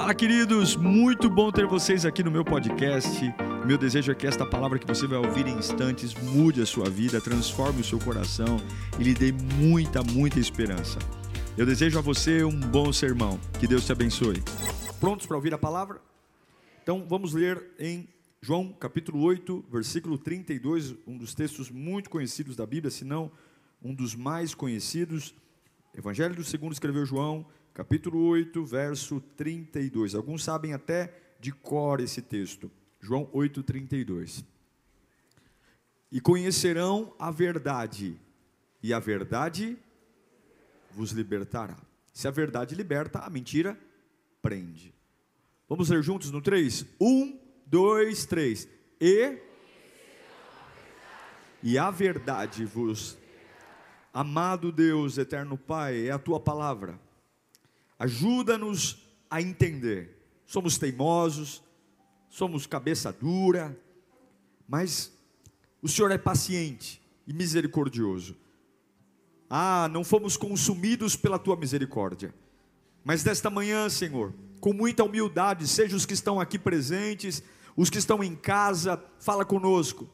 Fala, queridos! Muito bom ter vocês aqui no meu podcast. Meu desejo é que esta palavra que você vai ouvir em instantes mude a sua vida, transforme o seu coração e lhe dê muita, muita esperança. Eu desejo a você um bom sermão. Que Deus te abençoe. Prontos para ouvir a palavra? Então vamos ler em João capítulo 8, versículo 32, um dos textos muito conhecidos da Bíblia, se não um dos mais conhecidos. Evangelho do segundo escreveu João, capítulo 8, verso 32. Alguns sabem até de cor esse texto. João 8, 32. E conhecerão a verdade, e a verdade vos libertará. Se a verdade liberta, a mentira prende. Vamos ler juntos no 3? 1, 2, 3. E. E a verdade vos. Amado Deus, eterno Pai, é a tua palavra Ajuda-nos a entender. Somos teimosos, somos cabeça dura, mas o Senhor é paciente e misericordioso. Ah, não fomos consumidos pela tua misericórdia. Mas desta manhã, Senhor, com muita humildade, seja os que estão aqui presentes, os que estão em casa, fala conosco.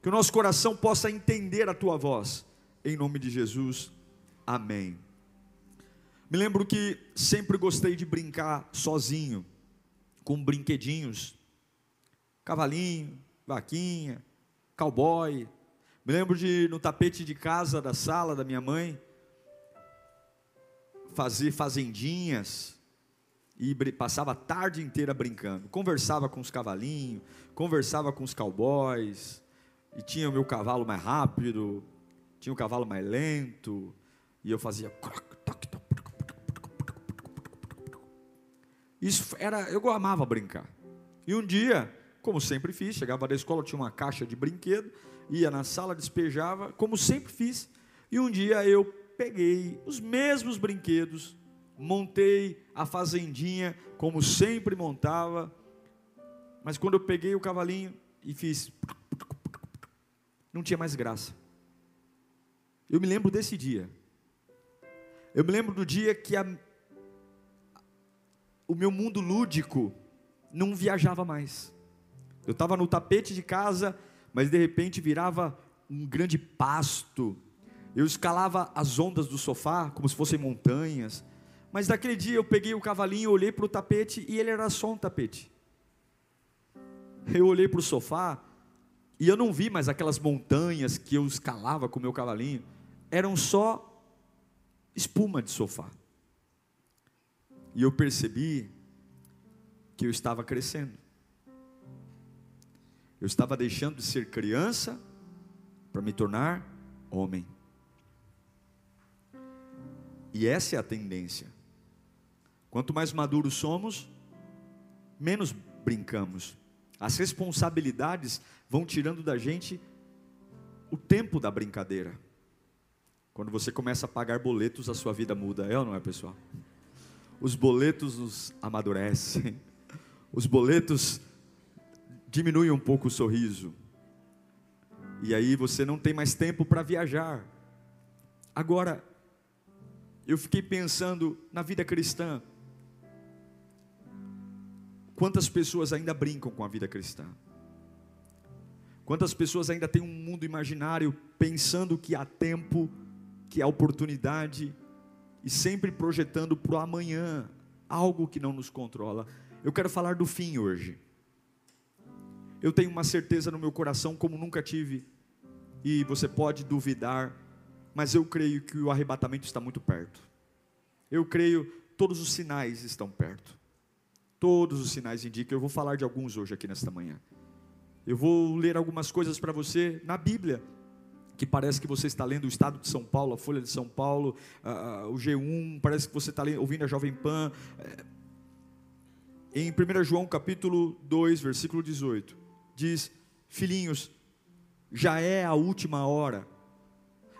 Que o nosso coração possa entender a tua voz. Em nome de Jesus. Amém. Me lembro que sempre gostei de brincar sozinho, com brinquedinhos, cavalinho, vaquinha, cowboy. Me lembro de no tapete de casa da sala da minha mãe fazer fazendinhas e passava a tarde inteira brincando. Conversava com os cavalinhos, conversava com os cowboys, e tinha o meu cavalo mais rápido, tinha o cavalo mais lento, e eu fazia Isso era, eu amava brincar. E um dia, como sempre fiz, chegava da escola, tinha uma caixa de brinquedo, ia na sala, despejava, como sempre fiz. E um dia eu peguei os mesmos brinquedos, montei a fazendinha como sempre montava. Mas quando eu peguei o cavalinho e fiz não tinha mais graça. Eu me lembro desse dia. Eu me lembro do dia que a, o meu mundo lúdico não viajava mais. Eu estava no tapete de casa, mas de repente virava um grande pasto. Eu escalava as ondas do sofá como se fossem montanhas. Mas naquele dia eu peguei o cavalinho, olhei para o tapete e ele era só um tapete. Eu olhei para o sofá e eu não vi mais aquelas montanhas que eu escalava com o meu cavalinho. Eram só espuma de sofá. E eu percebi que eu estava crescendo. Eu estava deixando de ser criança para me tornar homem. E essa é a tendência. Quanto mais maduros somos, menos brincamos. As responsabilidades vão tirando da gente o tempo da brincadeira. Quando você começa a pagar boletos, a sua vida muda, é ou não é, pessoal? Os boletos nos amadurecem, os boletos diminuem um pouco o sorriso, e aí você não tem mais tempo para viajar. Agora, eu fiquei pensando na vida cristã, quantas pessoas ainda brincam com a vida cristã? Quantas pessoas ainda têm um mundo imaginário pensando que há tempo, que há oportunidade, e sempre projetando para o amanhã, algo que não nos controla. Eu quero falar do fim hoje. Eu tenho uma certeza no meu coração como nunca tive, e você pode duvidar, mas eu creio que o arrebatamento está muito perto. Eu creio, todos os sinais estão perto. Todos os sinais indicam. Eu vou falar de alguns hoje aqui nesta manhã. Eu vou ler algumas coisas para você na Bíblia que parece que você está lendo o Estado de São Paulo, a Folha de São Paulo, uh, o G1, parece que você está ouvindo a Jovem Pan. É, em 1 João capítulo 2, versículo 18, diz: Filhinhos, já é a última hora,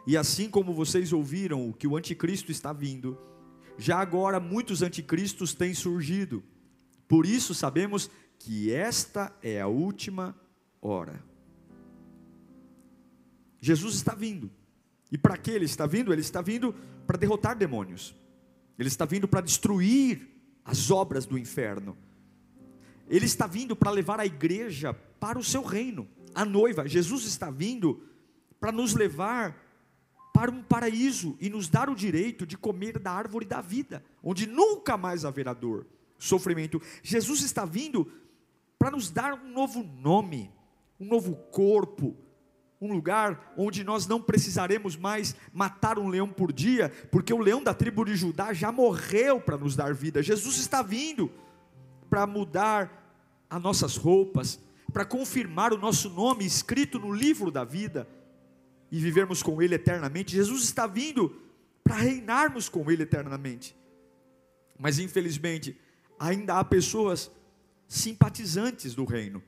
e assim como vocês ouviram que o anticristo está vindo, já agora muitos anticristos têm surgido, por isso sabemos que esta é a última hora. Jesus está vindo. E para que ele está vindo? Ele está vindo para derrotar demônios. Ele está vindo para destruir as obras do inferno. Ele está vindo para levar a igreja para o seu reino, a noiva. Jesus está vindo para nos levar para um paraíso e nos dar o direito de comer da árvore da vida, onde nunca mais haverá dor, sofrimento. Jesus está vindo para nos dar um novo nome, um novo corpo, um lugar onde nós não precisaremos mais matar um leão por dia, porque o leão da tribo de Judá já morreu para nos dar vida. Jesus está vindo para mudar as nossas roupas, para confirmar o nosso nome escrito no livro da vida e vivermos com Ele eternamente. Jesus está vindo para reinarmos com Ele eternamente. Mas infelizmente, ainda há pessoas simpatizantes do reino,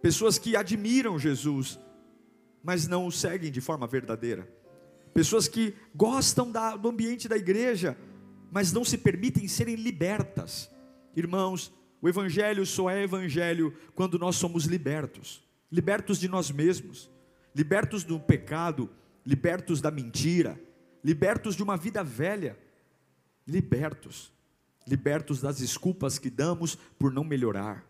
pessoas que admiram Jesus, mas não o seguem de forma verdadeira, pessoas que gostam da, do ambiente da igreja, mas não se permitem serem libertas. Irmãos, o Evangelho só é Evangelho quando nós somos libertos. Libertos de nós mesmos, libertos do pecado, libertos da mentira, libertos de uma vida velha, libertos, libertos das desculpas que damos por não melhorar,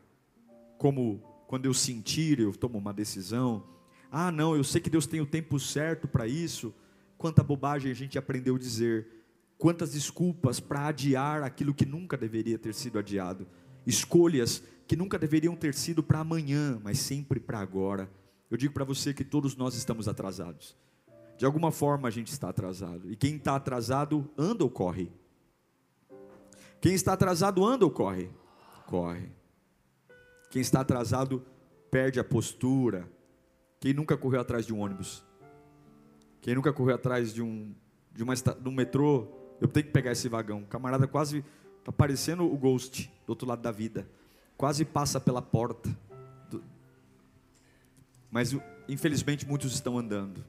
como quando eu sentir, eu tomo uma decisão, ah, não, eu sei que Deus tem o tempo certo para isso, quanta bobagem a gente aprendeu a dizer, quantas desculpas para adiar aquilo que nunca deveria ter sido adiado escolhas que nunca deveriam ter sido para amanhã, mas sempre para agora. Eu digo para você que todos nós estamos atrasados. De alguma forma a gente está atrasado. E quem está atrasado, anda ou corre? Quem está atrasado, anda ou corre? Corre. Quem está atrasado, perde a postura. Quem nunca correu atrás de um ônibus? Quem nunca correu atrás de um, de uma, de um metrô? Eu tenho que pegar esse vagão. O camarada quase Está parecendo o Ghost do outro lado da vida. Quase passa pela porta. Do... Mas infelizmente muitos estão andando.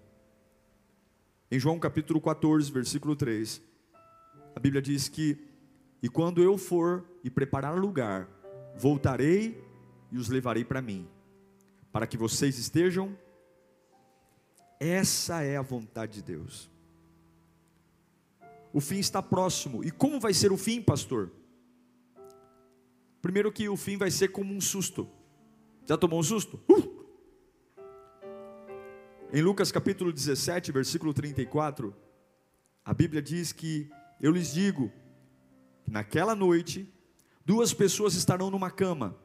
Em João capítulo 14, versículo 3, a Bíblia diz que: E quando eu for e preparar lugar, voltarei e os levarei para mim, para que vocês estejam. Essa é a vontade de Deus. O fim está próximo. E como vai ser o fim, pastor? Primeiro que o fim vai ser como um susto. Já tomou um susto? Uh! Em Lucas capítulo 17, versículo 34, a Bíblia diz que eu lhes digo que naquela noite duas pessoas estarão numa cama,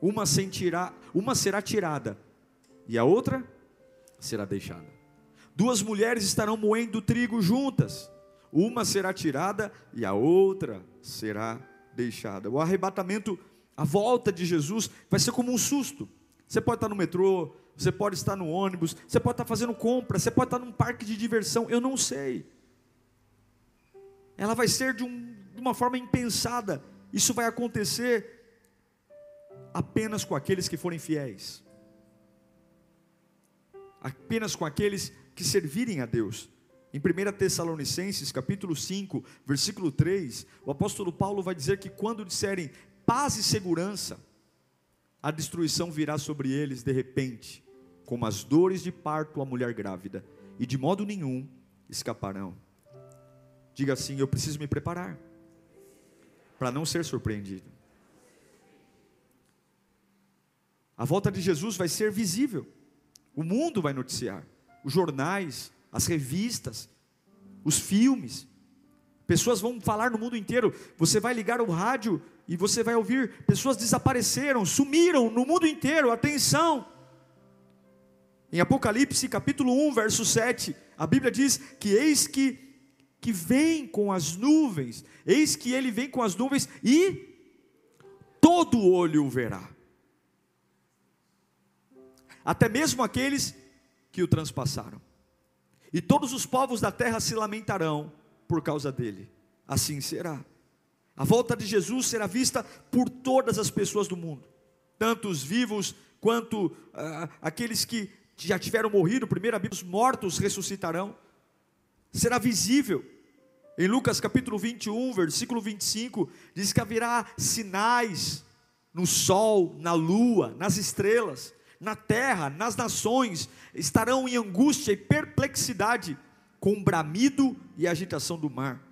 uma sentirá, uma será tirada e a outra será deixada. Duas mulheres estarão moendo trigo juntas, uma será tirada e a outra será deixada. O arrebatamento, a volta de Jesus, vai ser como um susto. Você pode estar no metrô, você pode estar no ônibus, você pode estar fazendo compra, você pode estar num parque de diversão, eu não sei. Ela vai ser de, um, de uma forma impensada. Isso vai acontecer apenas com aqueles que forem fiéis, apenas com aqueles que servirem a Deus. Em 1 Tessalonicenses, capítulo 5, versículo 3, o apóstolo Paulo vai dizer que quando disserem paz e segurança, a destruição virá sobre eles de repente, como as dores de parto à mulher grávida, e de modo nenhum escaparão. Diga assim: eu preciso me preparar para não ser surpreendido. A volta de Jesus vai ser visível. O mundo vai noticiar, os jornais, as revistas, os filmes. Pessoas vão falar no mundo inteiro. Você vai ligar o rádio e você vai ouvir: pessoas desapareceram, sumiram no mundo inteiro. Atenção! Em Apocalipse capítulo 1, verso 7, a Bíblia diz que eis que, que vem com as nuvens, eis que ele vem com as nuvens e todo olho o verá. Até mesmo aqueles que o transpassaram e todos os povos da terra se lamentarão por causa dele. Assim será. A volta de Jesus será vista por todas as pessoas do mundo, tanto os vivos quanto uh, aqueles que já tiveram morrido. Primeiro, os mortos ressuscitarão. Será visível. Em Lucas capítulo 21, versículo 25, diz que haverá sinais no sol, na lua, nas estrelas na terra, nas nações, estarão em angústia e perplexidade, com bramido e agitação do mar.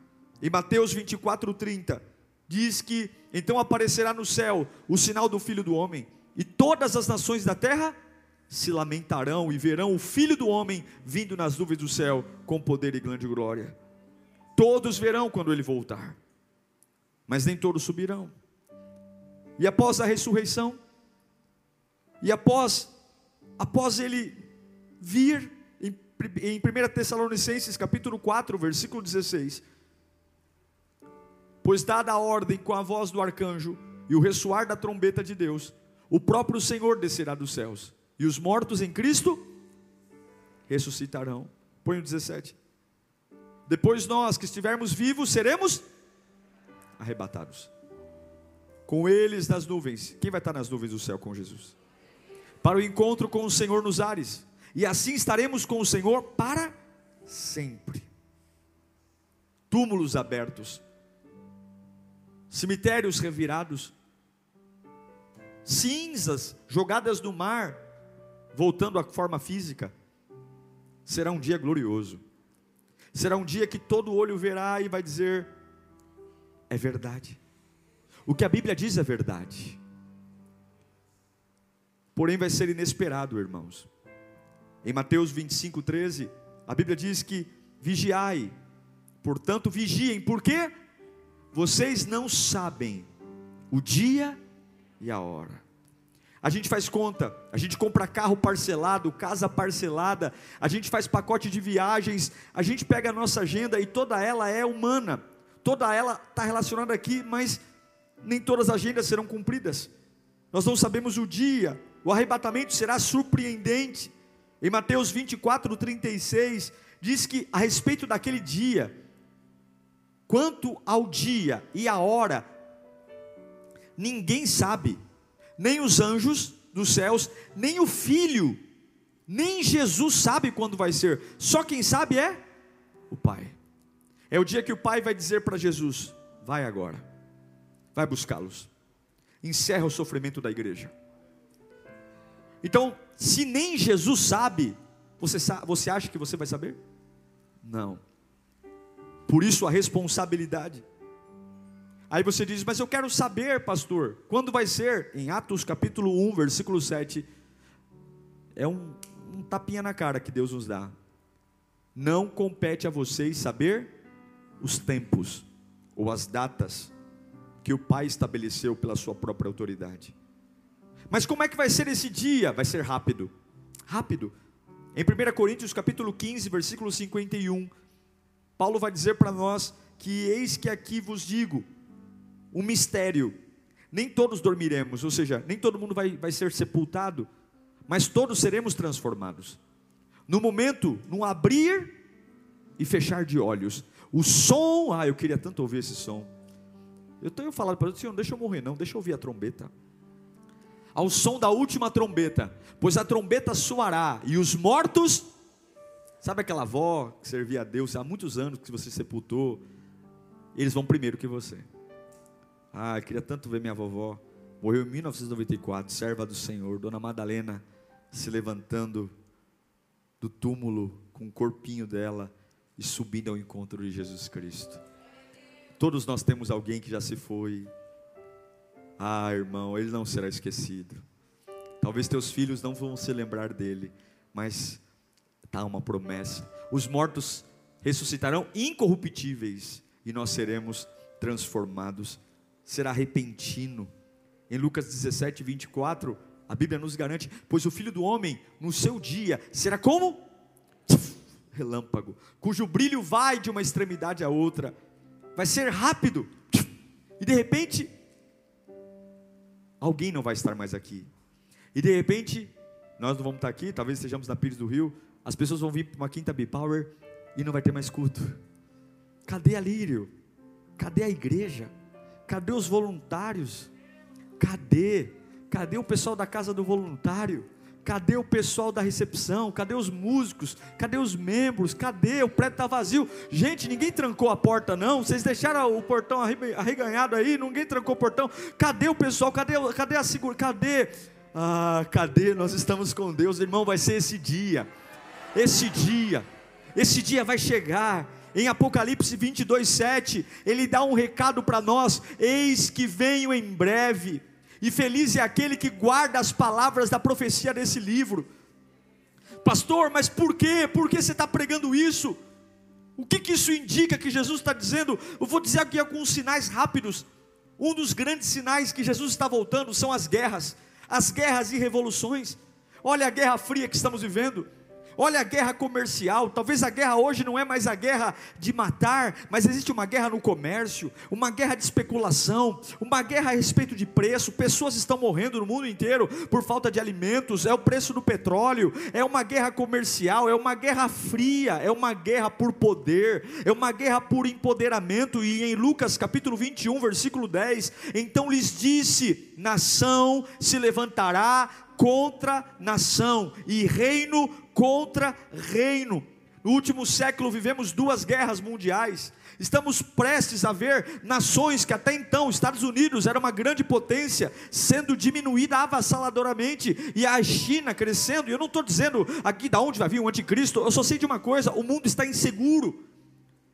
Em Mateus 24, 30, diz que então aparecerá no céu o sinal do Filho do Homem, e todas as nações da terra se lamentarão e verão o Filho do Homem vindo nas nuvens do céu com poder e grande glória. Todos verão quando ele voltar, mas nem todos subirão. E após a ressurreição, e após após ele vir em, em 1 Tessalonicenses capítulo 4, versículo 16, pois dada a ordem com a voz do arcanjo e o ressoar da trombeta de Deus, o próprio Senhor descerá dos céus, e os mortos em Cristo ressuscitarão. Põe o 17. Depois nós que estivermos vivos seremos arrebatados. Com eles nas nuvens. Quem vai estar nas nuvens do céu com Jesus? Para o encontro com o Senhor nos ares. E assim estaremos com o Senhor para sempre. Túmulos abertos cemitérios revirados, cinzas jogadas no mar, voltando à forma física. Será um dia glorioso. Será um dia que todo olho verá e vai dizer: é verdade. O que a Bíblia diz é verdade. Porém, vai ser inesperado, irmãos. Em Mateus 25, 13, a Bíblia diz que vigiai, portanto, vigiem, por quê? Vocês não sabem o dia e a hora. A gente faz conta, a gente compra carro parcelado, casa parcelada, a gente faz pacote de viagens, a gente pega a nossa agenda e toda ela é humana, toda ela está relacionada aqui, mas nem todas as agendas serão cumpridas. Nós não sabemos o dia, o arrebatamento será surpreendente. Em Mateus 24, 36, diz que a respeito daquele dia, Quanto ao dia e a hora, ninguém sabe, nem os anjos dos céus, nem o filho, nem Jesus sabe quando vai ser, só quem sabe é o Pai. É o dia que o Pai vai dizer para Jesus: vai agora, vai buscá-los, encerra o sofrimento da igreja. Então, se nem Jesus sabe, você, você acha que você vai saber? Não. Por isso a responsabilidade. Aí você diz, mas eu quero saber, pastor, quando vai ser? Em Atos capítulo 1, versículo 7. É um, um tapinha na cara que Deus nos dá. Não compete a vocês saber os tempos ou as datas que o Pai estabeleceu pela sua própria autoridade. Mas como é que vai ser esse dia? Vai ser rápido. Rápido. Em 1 Coríntios capítulo 15, versículo 51, Paulo vai dizer para nós que eis que aqui vos digo um mistério. Nem todos dormiremos, ou seja, nem todo mundo vai, vai ser sepultado, mas todos seremos transformados. No momento, no abrir e fechar de olhos, o som, ah, eu queria tanto ouvir esse som. Eu tenho falado para o Senhor, não deixa eu morrer, não, deixa eu ouvir a trombeta. Ao som da última trombeta, pois a trombeta soará e os mortos Sabe aquela avó que servia a Deus há muitos anos que você sepultou? Eles vão primeiro que você. Ah, eu queria tanto ver minha vovó. Morreu em 1994, serva do Senhor, Dona Madalena, se levantando do túmulo com o corpinho dela e subindo ao encontro de Jesus Cristo. Todos nós temos alguém que já se foi. Ah, irmão, ele não será esquecido. Talvez teus filhos não vão se lembrar dele, mas está uma promessa. Os mortos ressuscitarão incorruptíveis e nós seremos transformados. Será repentino. Em Lucas 17, 24, a Bíblia nos garante: pois o filho do homem, no seu dia, será como? Relâmpago, cujo brilho vai de uma extremidade à outra, vai ser rápido, e de repente, alguém não vai estar mais aqui, e de repente, nós não vamos estar aqui, talvez estejamos na Pires do Rio, as pessoas vão vir para uma quinta B-Power e não vai ter mais culto. Cadê a Lírio? Cadê a igreja? Cadê os voluntários? Cadê? Cadê o pessoal da casa do voluntário? Cadê o pessoal da recepção? Cadê os músicos? Cadê os membros? Cadê? O prédio está vazio. Gente, ninguém trancou a porta, não. Vocês deixaram o portão arreganhado aí, ninguém trancou o portão. Cadê o pessoal? Cadê, cadê a segurança? Cadê? Ah, cadê? Nós estamos com Deus, irmão. Vai ser esse dia esse dia, esse dia vai chegar, em Apocalipse 22, 7, ele dá um recado para nós: Eis que venho em breve, e feliz é aquele que guarda as palavras da profecia desse livro. Pastor, mas por quê? Por que você está pregando isso? O que, que isso indica que Jesus está dizendo? Eu vou dizer aqui alguns sinais rápidos. Um dos grandes sinais que Jesus está voltando são as guerras, as guerras e revoluções. Olha a guerra fria que estamos vivendo. Olha a guerra comercial. Talvez a guerra hoje não é mais a guerra de matar, mas existe uma guerra no comércio, uma guerra de especulação, uma guerra a respeito de preço. Pessoas estão morrendo no mundo inteiro por falta de alimentos. É o preço do petróleo. É uma guerra comercial. É uma guerra fria. É uma guerra por poder. É uma guerra por empoderamento. E em Lucas capítulo 21, versículo 10, então lhes disse: nação se levantará contra nação e reino contra reino. No último século vivemos duas guerras mundiais. Estamos prestes a ver nações que até então, Estados Unidos era uma grande potência, sendo diminuída avassaladoramente, e a China crescendo. E eu não estou dizendo aqui da onde vai vir o anticristo, eu só sei de uma coisa: o mundo está inseguro.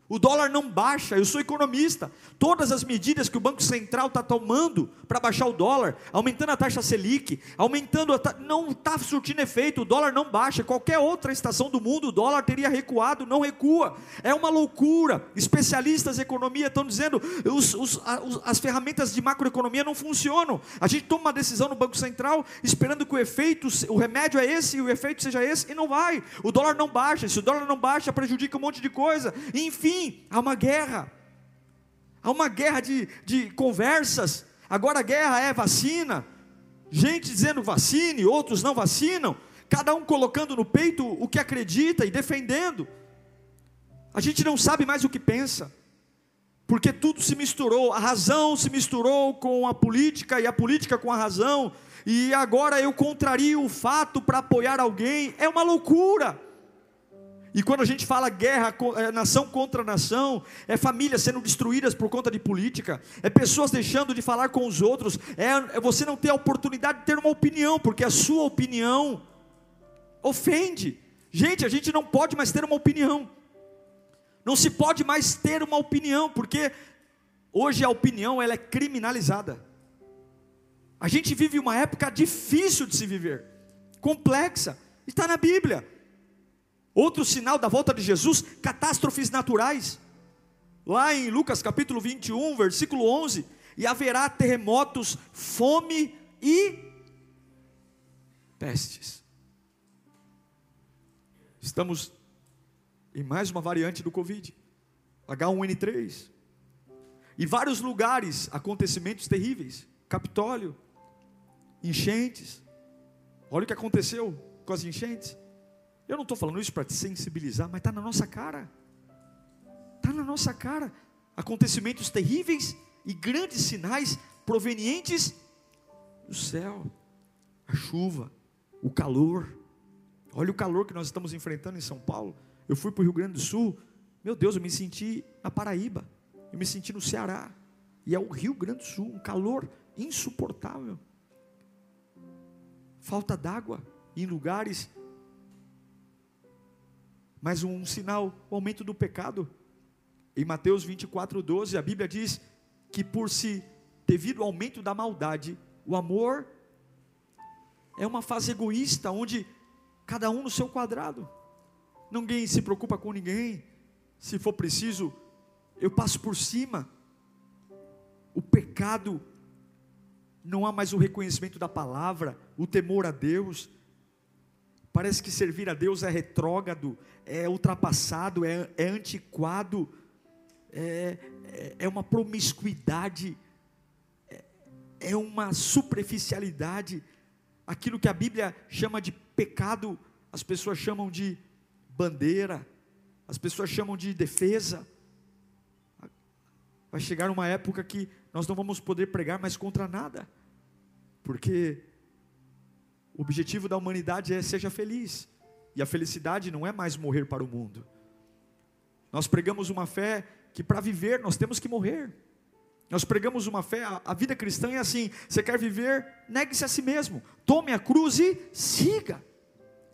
O dólar não baixa, eu sou economista. Todas as medidas que o Banco Central está tomando para baixar o dólar, aumentando a taxa Selic, aumentando a ta... não está surtindo efeito, o dólar não baixa. Qualquer outra estação do mundo, o dólar teria recuado, não recua. É uma loucura. Especialistas em economia estão dizendo os, os, as ferramentas de macroeconomia não funcionam. A gente toma uma decisão no Banco Central esperando que o efeito, o remédio é esse e o efeito seja esse, e não vai. O dólar não baixa, se o dólar não baixa, prejudica um monte de coisa. Enfim, Sim, há uma guerra. Há uma guerra de, de conversas. Agora a guerra é vacina. Gente dizendo vacine, outros não vacinam. Cada um colocando no peito o que acredita e defendendo. A gente não sabe mais o que pensa. Porque tudo se misturou, a razão se misturou com a política e a política com a razão, e agora eu contrario o fato para apoiar alguém, é uma loucura. E quando a gente fala guerra, é nação contra nação, é famílias sendo destruídas por conta de política, é pessoas deixando de falar com os outros, é, é você não ter a oportunidade de ter uma opinião, porque a sua opinião ofende. Gente, a gente não pode mais ter uma opinião. Não se pode mais ter uma opinião, porque hoje a opinião ela é criminalizada. A gente vive uma época difícil de se viver, complexa. Está na Bíblia. Outro sinal da volta de Jesus, catástrofes naturais. Lá em Lucas capítulo 21, versículo 11: E haverá terremotos, fome e pestes. Estamos em mais uma variante do Covid, H1N3. E vários lugares, acontecimentos terríveis. Capitólio, enchentes. Olha o que aconteceu com as enchentes. Eu não estou falando isso para te sensibilizar, mas está na nossa cara. Está na nossa cara. Acontecimentos terríveis e grandes sinais provenientes do céu. A chuva, o calor. Olha o calor que nós estamos enfrentando em São Paulo. Eu fui para o Rio Grande do Sul. Meu Deus, eu me senti na Paraíba. Eu me senti no Ceará. E é o Rio Grande do Sul, um calor insuportável. Falta d'água em lugares mas um sinal, o aumento do pecado. Em Mateus 24, 12, a Bíblia diz que por se, devido ao aumento da maldade, o amor é uma fase egoísta, onde cada um no seu quadrado, ninguém se preocupa com ninguém, se for preciso, eu passo por cima. O pecado, não há mais o reconhecimento da palavra, o temor a Deus, Parece que servir a Deus é retrógrado, é ultrapassado, é, é antiquado, é, é, é uma promiscuidade, é, é uma superficialidade. Aquilo que a Bíblia chama de pecado, as pessoas chamam de bandeira, as pessoas chamam de defesa. Vai chegar uma época que nós não vamos poder pregar mais contra nada, porque o objetivo da humanidade é seja feliz. E a felicidade não é mais morrer para o mundo. Nós pregamos uma fé que para viver nós temos que morrer. Nós pregamos uma fé, a, a vida cristã é assim: você quer viver, negue-se a si mesmo, tome a cruz e siga.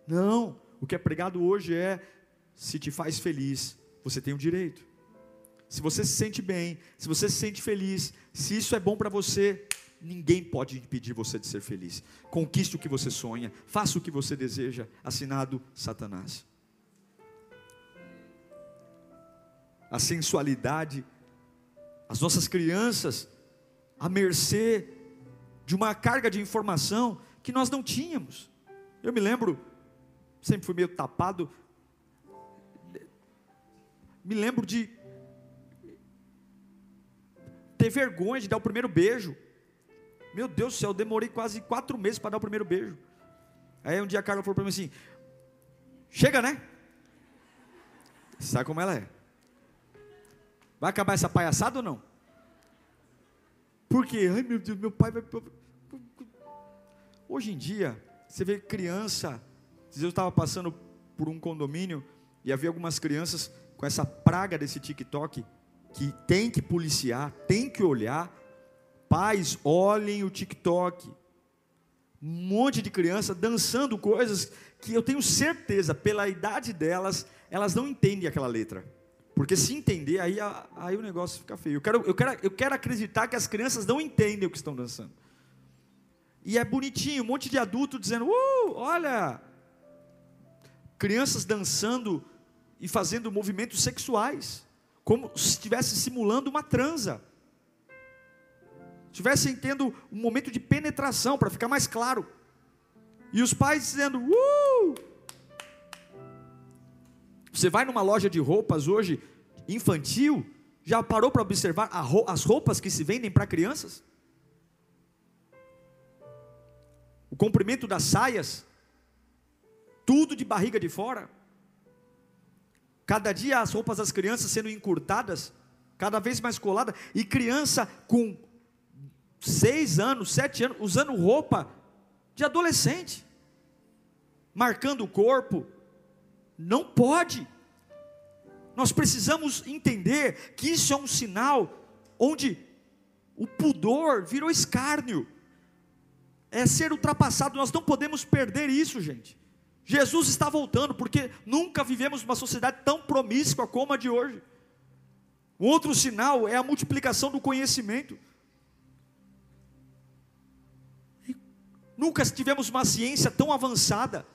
Não, o que é pregado hoje é: se te faz feliz, você tem o direito. Se você se sente bem, se você se sente feliz, se isso é bom para você, ninguém pode impedir você de ser feliz. Conquiste o que você sonha, faça o que você deseja. Assinado Satanás. A sensualidade, as nossas crianças, à mercê de uma carga de informação que nós não tínhamos. Eu me lembro, sempre fui meio tapado, me lembro de ter vergonha de dar o primeiro beijo. Meu Deus do céu, eu demorei quase quatro meses para dar o primeiro beijo. Aí um dia a Carla falou para mim assim: Chega, né? Sabe como ela é? Vai acabar essa palhaçada ou não? Por quê? Ai meu Deus, meu pai vai. Hoje em dia, você vê criança. Eu estava passando por um condomínio e havia algumas crianças com essa praga desse TikTok que tem que policiar, tem que olhar. Pais, olhem o TikTok. Um monte de criança dançando coisas que eu tenho certeza, pela idade delas, elas não entendem aquela letra. Porque se entender, aí, aí o negócio fica feio. Eu quero, eu, quero, eu quero acreditar que as crianças não entendem o que estão dançando. E é bonitinho, um monte de adulto dizendo: uh, olha, crianças dançando e fazendo movimentos sexuais como se estivesse simulando uma transa. Estivessem tendo um momento de penetração, para ficar mais claro. E os pais dizendo: Uh! Você vai numa loja de roupas hoje, infantil, já parou para observar as roupas que se vendem para crianças? O comprimento das saias, tudo de barriga de fora. Cada dia as roupas das crianças sendo encurtadas, cada vez mais colada, e criança com seis anos, sete anos, usando roupa de adolescente, marcando o corpo. Não pode. Nós precisamos entender que isso é um sinal onde o pudor virou escárnio, é ser ultrapassado. Nós não podemos perder isso, gente. Jesus está voltando, porque nunca vivemos uma sociedade tão promíscua como a de hoje. Um outro sinal é a multiplicação do conhecimento. Nunca tivemos uma ciência tão avançada.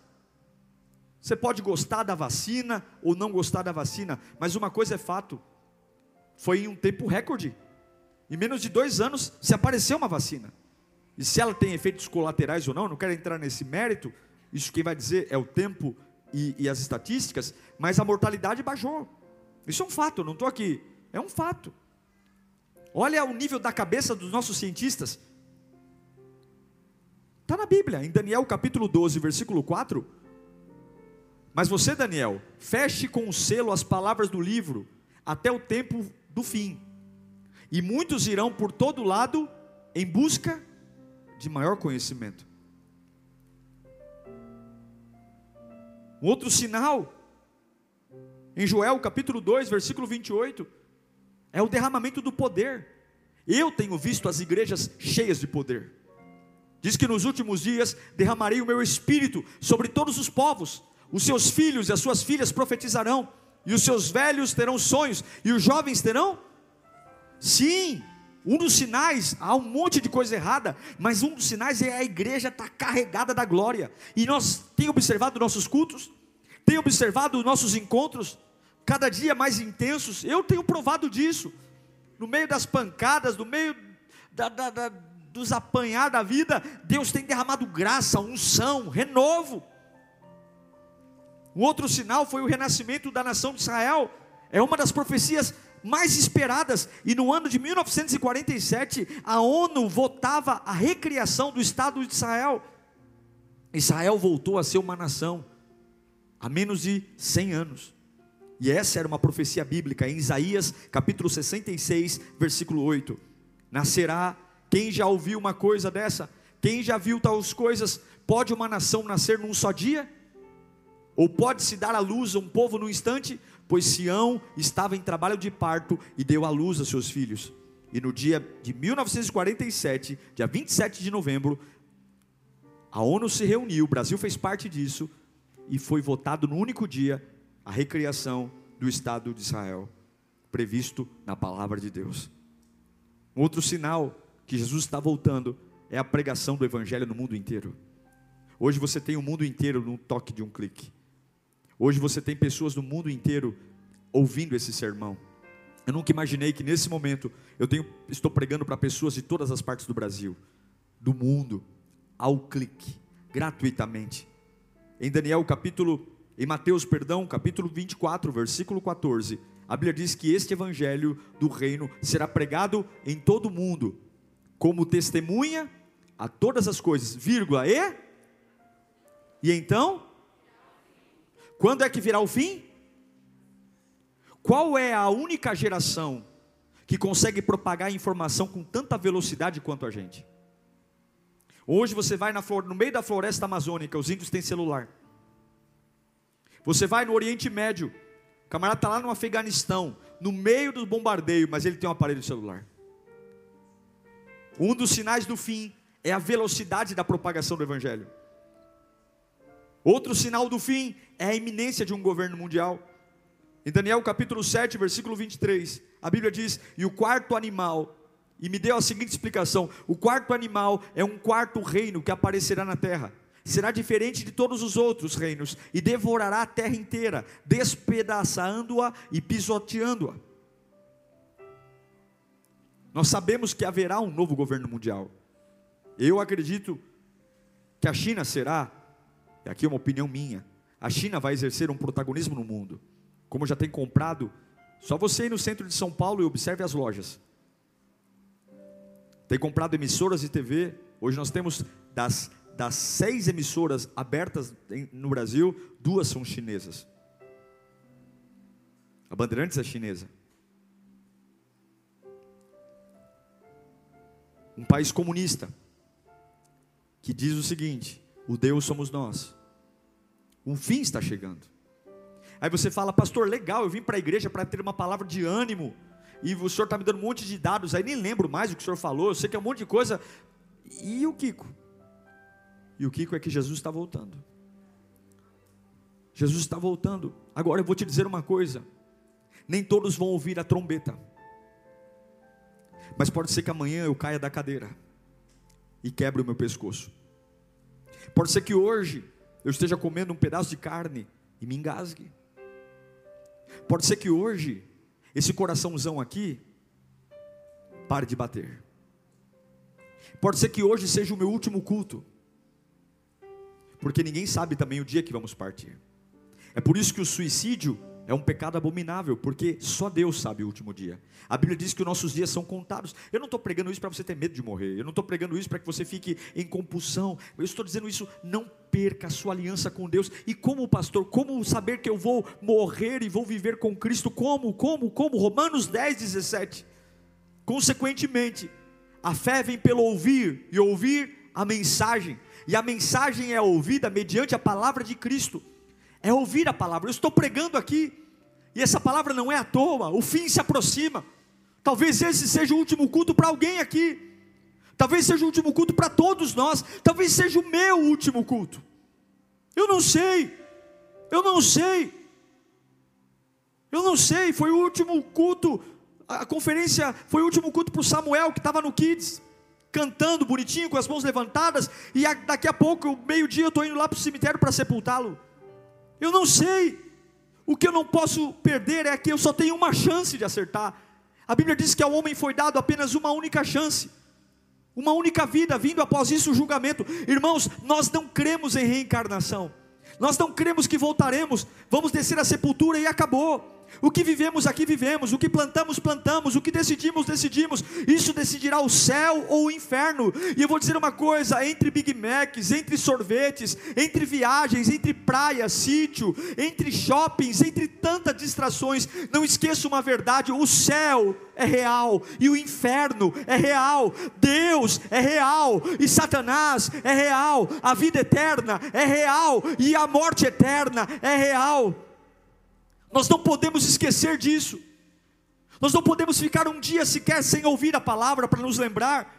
Você pode gostar da vacina ou não gostar da vacina, mas uma coisa é fato: foi em um tempo recorde. Em menos de dois anos se apareceu uma vacina. E se ela tem efeitos colaterais ou não, não quero entrar nesse mérito, isso quem vai dizer é o tempo e, e as estatísticas, mas a mortalidade baixou. Isso é um fato, não estou aqui. É um fato. Olha o nível da cabeça dos nossos cientistas. Está na Bíblia, em Daniel capítulo 12, versículo 4. Mas você, Daniel, feche com o selo as palavras do livro, até o tempo do fim. E muitos irão por todo lado em busca de maior conhecimento. Um outro sinal, em Joel capítulo 2, versículo 28, é o derramamento do poder. Eu tenho visto as igrejas cheias de poder. Diz que nos últimos dias derramarei o meu espírito sobre todos os povos. Os seus filhos e as suas filhas profetizarão, e os seus velhos terão sonhos, e os jovens terão? Sim, um dos sinais, há um monte de coisa errada, mas um dos sinais é a igreja estar tá carregada da glória. E nós tem observado nossos cultos, tem observado nossos encontros, cada dia mais intensos. Eu tenho provado disso. No meio das pancadas, no meio da, da, da, dos apanhar da vida, Deus tem derramado graça, unção, renovo. Um outro sinal foi o renascimento da nação de Israel. É uma das profecias mais esperadas. E no ano de 1947, a ONU votava a recriação do Estado de Israel. Israel voltou a ser uma nação há menos de 100 anos. E essa era uma profecia bíblica em Isaías, capítulo 66, versículo 8. Nascerá quem já ouviu uma coisa dessa? Quem já viu tais coisas? Pode uma nação nascer num só dia? Ou pode se dar à luz a um povo num instante? pois Sião estava em trabalho de parto e deu à luz a seus filhos. E no dia de 1947, dia 27 de novembro, a ONU se reuniu, o Brasil fez parte disso, e foi votado no único dia a recriação do Estado de Israel, previsto na palavra de Deus. Outro sinal que Jesus está voltando é a pregação do Evangelho no mundo inteiro. Hoje você tem o mundo inteiro no toque de um clique. Hoje você tem pessoas no mundo inteiro ouvindo esse sermão. Eu nunca imaginei que nesse momento eu tenho, estou pregando para pessoas de todas as partes do Brasil, do mundo, ao clique, gratuitamente. Em Daniel capítulo, em Mateus, perdão, capítulo 24, versículo 14, a Bíblia diz que este evangelho do reino será pregado em todo o mundo, como testemunha a todas as coisas, vírgula, e e então quando é que virá o fim? Qual é a única geração que consegue propagar informação com tanta velocidade quanto a gente? Hoje você vai no meio da floresta amazônica, os índios têm celular. Você vai no Oriente Médio, o camarada está lá no Afeganistão, no meio do bombardeio, mas ele tem um aparelho celular. Um dos sinais do fim é a velocidade da propagação do Evangelho. Outro sinal do fim é a iminência de um governo mundial. Em Daniel capítulo 7, versículo 23, a Bíblia diz: E o quarto animal e me deu a seguinte explicação: o quarto animal é um quarto reino que aparecerá na terra. Será diferente de todos os outros reinos e devorará a terra inteira, despedaçando-a e pisoteando-a. Nós sabemos que haverá um novo governo mundial. Eu acredito que a China será, e aqui é uma opinião minha, a China vai exercer um protagonismo no mundo. Como já tem comprado, só você ir no centro de São Paulo e observe as lojas tem comprado emissoras de TV. Hoje nós temos das, das seis emissoras abertas no Brasil, duas são chinesas. A Bandeirantes é chinesa. Um país comunista que diz o seguinte: o Deus somos nós. Um fim está chegando. Aí você fala, pastor, legal, eu vim para a igreja para ter uma palavra de ânimo e o senhor está me dando um monte de dados aí, nem lembro mais o que o senhor falou, eu sei que é um monte de coisa. E o Kiko? E o Kiko é que Jesus está voltando. Jesus está voltando. Agora eu vou te dizer uma coisa: nem todos vão ouvir a trombeta, mas pode ser que amanhã eu caia da cadeira e quebre o meu pescoço. Pode ser que hoje eu esteja comendo um pedaço de carne e me engasgue. Pode ser que hoje esse coraçãozão aqui pare de bater. Pode ser que hoje seja o meu último culto, porque ninguém sabe também o dia que vamos partir. É por isso que o suicídio é um pecado abominável, porque só Deus sabe o último dia. A Bíblia diz que os nossos dias são contados. Eu não estou pregando isso para você ter medo de morrer. Eu não estou pregando isso para que você fique em compulsão. Eu estou dizendo isso, não perca a sua aliança com Deus. E como pastor, como saber que eu vou morrer e vou viver com Cristo? Como, como, como? Romanos 10, 17. Consequentemente, a fé vem pelo ouvir, e ouvir a mensagem. E a mensagem é ouvida mediante a palavra de Cristo é ouvir a palavra. Eu estou pregando aqui, e essa palavra não é à toa, o fim se aproxima. Talvez esse seja o último culto para alguém aqui, talvez seja o último culto para todos nós, talvez seja o meu último culto. Eu não sei, eu não sei, eu não sei. Foi o último culto, a conferência foi o último culto para o Samuel que estava no Kids cantando bonitinho, com as mãos levantadas, e daqui a pouco, meio-dia, eu estou indo lá para o cemitério para sepultá-lo. Eu não sei. O que eu não posso perder é que eu só tenho uma chance de acertar. A Bíblia diz que ao homem foi dado apenas uma única chance, uma única vida, vindo após isso o julgamento. Irmãos, nós não cremos em reencarnação, nós não cremos que voltaremos, vamos descer à sepultura e acabou. O que vivemos aqui, vivemos. O que plantamos, plantamos. O que decidimos, decidimos. Isso decidirá o céu ou o inferno. E eu vou dizer uma coisa: entre Big Macs, entre sorvetes, entre viagens, entre praia, sítio, entre shoppings, entre tantas distrações, não esqueça uma verdade: o céu é real e o inferno é real. Deus é real e Satanás é real. A vida eterna é real e a morte eterna é real. Nós não podemos esquecer disso. Nós não podemos ficar um dia sequer sem ouvir a palavra para nos lembrar.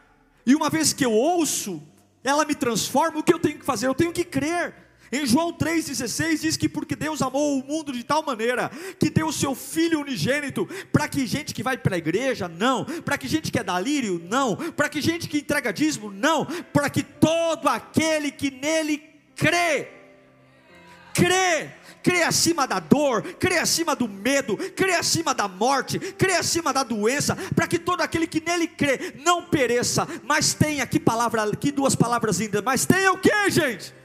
E uma vez que eu ouço, ela me transforma, o que eu tenho que fazer? Eu tenho que crer. Em João 3,16 diz que porque Deus amou o mundo de tal maneira que deu o seu Filho unigênito, para que gente que vai para a igreja, não, para que gente que é da lírio, não, para que gente que entrega dízimo, não, para que todo aquele que nele crê, crê, crê acima da dor, crê acima do medo, crê acima da morte, crê acima da doença, para que todo aquele que nele crê não pereça, mas tenha, que palavra, que duas palavras lindas, mas tenha o que, gente?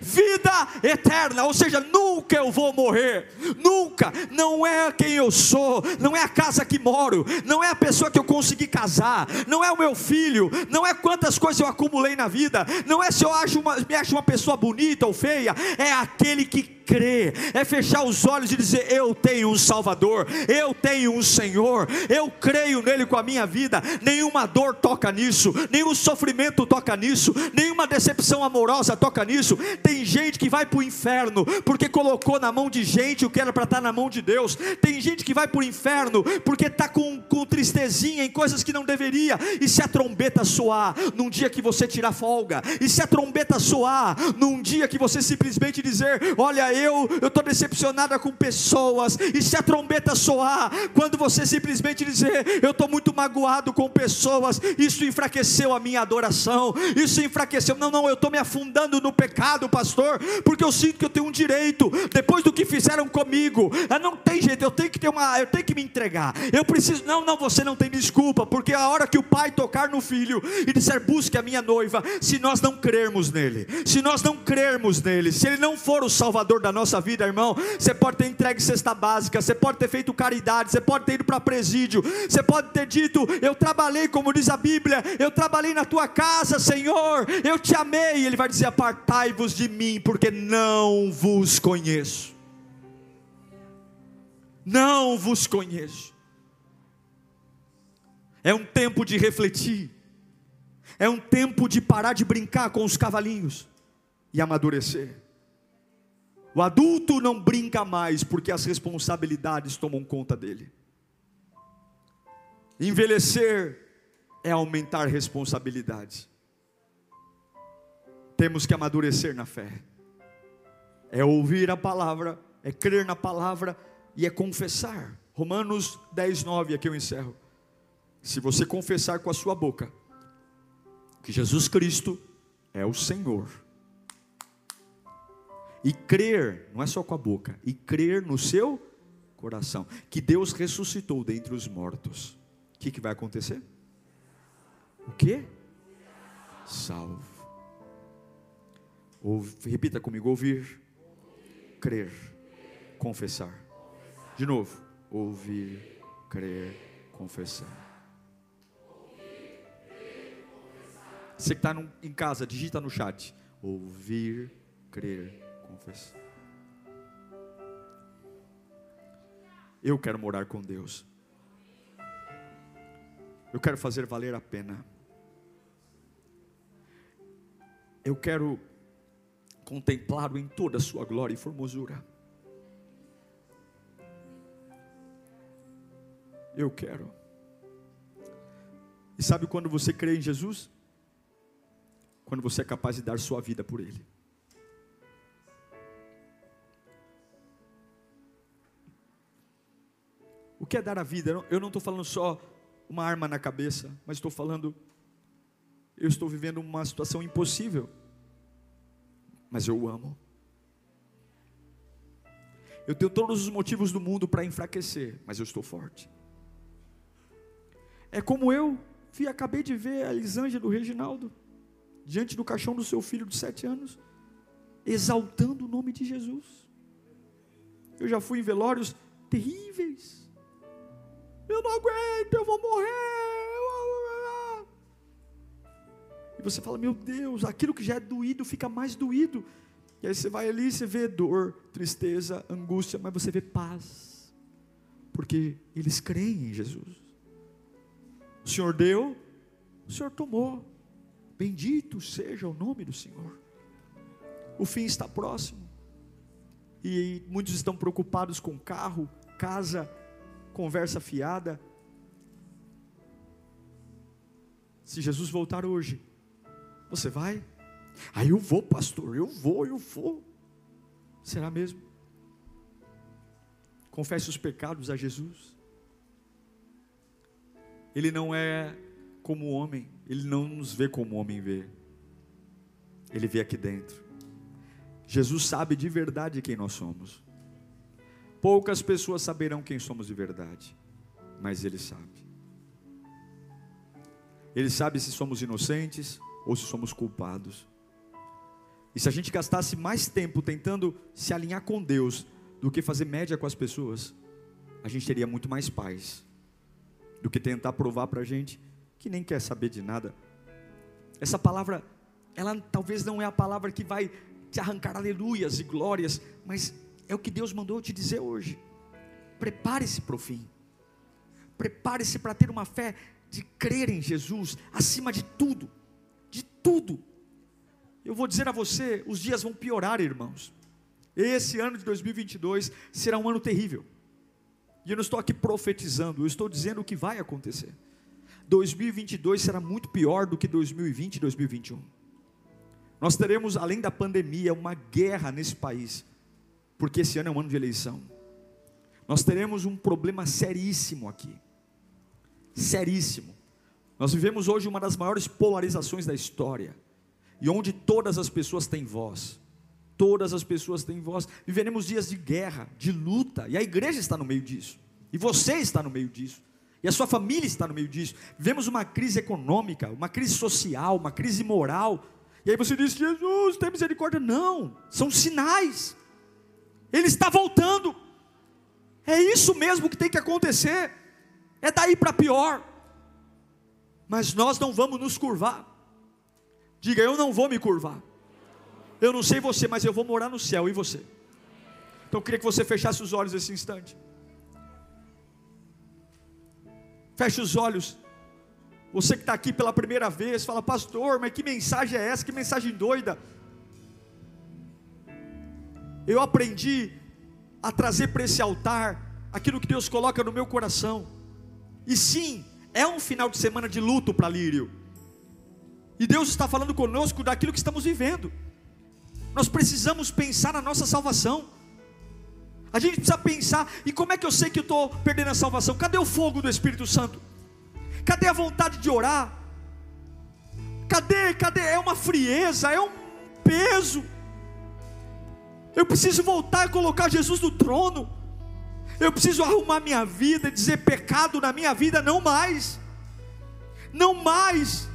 vida eterna, ou seja, nunca eu vou morrer, nunca, não é quem eu sou, não é a casa que moro, não é a pessoa que eu consegui casar, não é o meu filho, não é quantas coisas eu acumulei na vida, não é se eu acho uma, me acho uma pessoa bonita ou feia, é aquele que crer, é fechar os olhos e dizer: Eu tenho um Salvador, eu tenho um Senhor, eu creio nele com a minha vida. Nenhuma dor toca nisso, nenhum sofrimento toca nisso, nenhuma decepção amorosa toca nisso. Tem gente que vai para o inferno porque colocou na mão de gente o que era para estar tá na mão de Deus. Tem gente que vai para o inferno porque está com, com tristezinha em coisas que não deveria. E se a trombeta soar num dia que você tirar folga, e se a trombeta soar num dia que você simplesmente dizer: Olha, eu estou decepcionada com pessoas, e se a trombeta soar, quando você simplesmente dizer, eu estou muito magoado com pessoas, isso enfraqueceu a minha adoração, isso enfraqueceu, não, não, eu estou me afundando no pecado, pastor, porque eu sinto que eu tenho um direito, depois do que fizeram comigo, ah, não tem jeito, eu tenho que ter uma, eu tenho que me entregar, eu preciso, não, não, você não tem desculpa, porque a hora que o pai tocar no filho e disser, busque a minha noiva, se nós não crermos nele, se nós não crermos nele, se ele não for o salvador da nossa vida, irmão. Você pode ter entregue cesta básica, você pode ter feito caridade, você pode ter ido para presídio, você pode ter dito: Eu trabalhei, como diz a Bíblia, eu trabalhei na tua casa, Senhor, eu te amei. Ele vai dizer: Apartai-vos de mim, porque não vos conheço. Não vos conheço. É um tempo de refletir, é um tempo de parar de brincar com os cavalinhos e amadurecer. O adulto não brinca mais porque as responsabilidades tomam conta dele. Envelhecer é aumentar responsabilidades. Temos que amadurecer na fé. É ouvir a palavra, é crer na palavra e é confessar. Romanos 10, 9, aqui eu encerro. Se você confessar com a sua boca que Jesus Cristo é o Senhor, e crer, não é só com a boca, e crer no seu coração, que Deus ressuscitou dentre os mortos. O que, que vai acontecer? O que? Salvo. Repita comigo: ouvir, crer, confessar. De novo: ouvir, crer, confessar. Você que está em casa, digita no chat: ouvir, crer, confessar. Eu quero morar com Deus. Eu quero fazer valer a pena. Eu quero contemplá-lo em toda a sua glória e formosura. Eu quero. E sabe quando você crê em Jesus? Quando você é capaz de dar sua vida por Ele. O que é dar a vida? Eu não estou falando só uma arma na cabeça, mas estou falando, eu estou vivendo uma situação impossível, mas eu o amo. Eu tenho todos os motivos do mundo para enfraquecer, mas eu estou forte. É como eu vi, acabei de ver a Elisângela, do Reginaldo, diante do caixão do seu filho de sete anos, exaltando o nome de Jesus. Eu já fui em velórios terríveis, eu não aguento, eu vou morrer. E você fala, meu Deus, aquilo que já é doído fica mais doído. E aí você vai ali, você vê dor, tristeza, angústia, mas você vê paz. Porque eles creem em Jesus. O Senhor deu, o Senhor tomou. Bendito seja o nome do Senhor. O fim está próximo. E muitos estão preocupados com carro, casa, conversa fiada. Se Jesus voltar hoje, você vai? Aí ah, eu vou, pastor, eu vou, eu vou. Será mesmo? Confesse os pecados a Jesus. Ele não é como o homem, ele não nos vê como o homem vê. Ele vê aqui dentro. Jesus sabe de verdade quem nós somos. Poucas pessoas saberão quem somos de verdade, mas ele sabe. Ele sabe se somos inocentes ou se somos culpados. E se a gente gastasse mais tempo tentando se alinhar com Deus do que fazer média com as pessoas, a gente teria muito mais paz do que tentar provar para a gente que nem quer saber de nada. Essa palavra, ela talvez não é a palavra que vai te arrancar aleluias e glórias, mas é o que Deus mandou te dizer hoje. Prepare-se para o fim. Prepare-se para ter uma fé de crer em Jesus acima de tudo, de tudo. Eu vou dizer a você, os dias vão piorar, irmãos. Esse ano de 2022 será um ano terrível. E eu não estou aqui profetizando, eu estou dizendo o que vai acontecer. 2022 será muito pior do que 2020 e 2021. Nós teremos, além da pandemia, uma guerra nesse país, porque esse ano é um ano de eleição. Nós teremos um problema seríssimo aqui. Seríssimo. Nós vivemos hoje uma das maiores polarizações da história, e onde todas as pessoas têm voz. Todas as pessoas têm voz. Viveremos dias de guerra, de luta, e a igreja está no meio disso. E você está no meio disso. E a sua família está no meio disso. Vivemos uma crise econômica, uma crise social, uma crise moral. E aí você diz: Jesus, tem misericórdia. Não, são sinais. Ele está voltando. É isso mesmo que tem que acontecer. É daí para pior. Mas nós não vamos nos curvar. Diga, eu não vou me curvar. Eu não sei você, mas eu vou morar no céu e você. Então eu queria que você fechasse os olhos nesse instante. Feche os olhos. Você que está aqui pela primeira vez, fala, pastor, mas que mensagem é essa? Que mensagem doida. Eu aprendi a trazer para esse altar aquilo que Deus coloca no meu coração. E sim, é um final de semana de luto para Lírio. E Deus está falando conosco daquilo que estamos vivendo. Nós precisamos pensar na nossa salvação. A gente precisa pensar, e como é que eu sei que eu estou perdendo a salvação? Cadê o fogo do Espírito Santo? Cadê a vontade de orar? Cadê? Cadê? É uma frieza, é um peso. Eu preciso voltar e colocar Jesus no trono. Eu preciso arrumar minha vida, dizer pecado na minha vida, não mais. Não mais.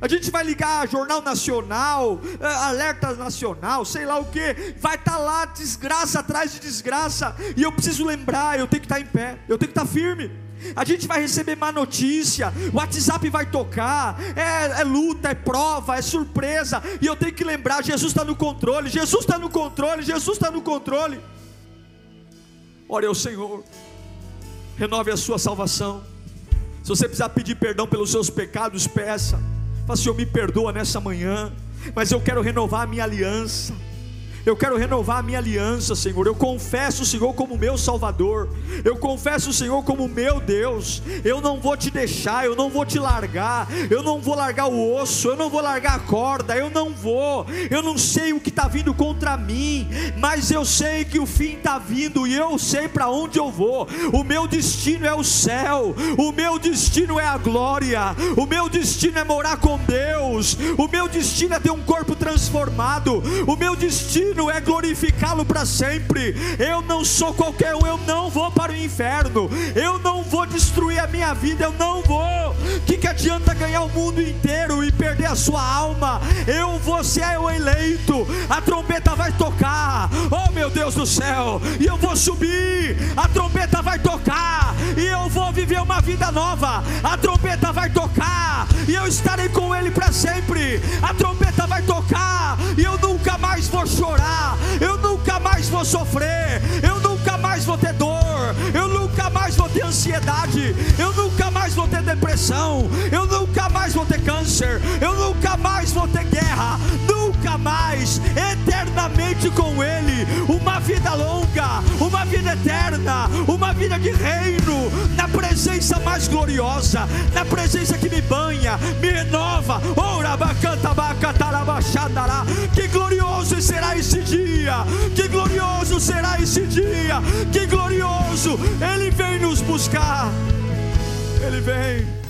A gente vai ligar Jornal Nacional, eh, Alerta Nacional, sei lá o que, vai estar tá lá desgraça atrás de desgraça, e eu preciso lembrar, eu tenho que estar tá em pé, eu tenho que estar tá firme. A gente vai receber má notícia, o WhatsApp vai tocar, é, é luta, é prova, é surpresa, e eu tenho que lembrar: Jesus está no controle, Jesus está no controle, Jesus está no controle. Ore ao Senhor, renove a sua salvação. Se você precisar pedir perdão pelos seus pecados, peça. Fala, Senhor, me perdoa nessa manhã, mas eu quero renovar a minha aliança. Eu quero renovar a minha aliança, Senhor. Eu confesso o Senhor como meu Salvador. Eu confesso o Senhor como meu Deus. Eu não vou te deixar, eu não vou te largar. Eu não vou largar o osso, eu não vou largar a corda. Eu não vou. Eu não sei o que está vindo contra mim, mas eu sei que o fim está vindo e eu sei para onde eu vou. O meu destino é o céu. O meu destino é a glória. O meu destino é morar com Deus. O meu destino é ter um corpo transformado. O meu destino destino é glorificá-lo para sempre. Eu não sou qualquer um, eu não vou para o inferno, eu não vou destruir a minha vida, eu não vou. O que, que adianta ganhar o mundo inteiro e perder a sua alma? Eu vou ser o eleito, a trombeta vai tocar, oh meu Deus do céu, e eu vou subir, a trombeta vai tocar, e eu vou viver uma vida nova, a trombeta vai tocar, e eu estarei com Ele para sempre, a trombeta vai tocar, e eu nunca mais vou chorar eu nunca mais vou sofrer, eu nunca mais vou ter dor, eu nunca mais vou ter ansiedade, eu nunca mais vou ter depressão, eu nunca mais vou ter câncer, eu nunca mais vou ter guerra, nunca mais, eternamente com Ele, uma vida longa, uma vida eterna, uma vida de reino, na presença mais gloriosa, na presença que me banha, me renova, Que glorioso será esse dia! Que glorioso será esse dia! Que glorioso! Ele vem nos buscar. Ele vem.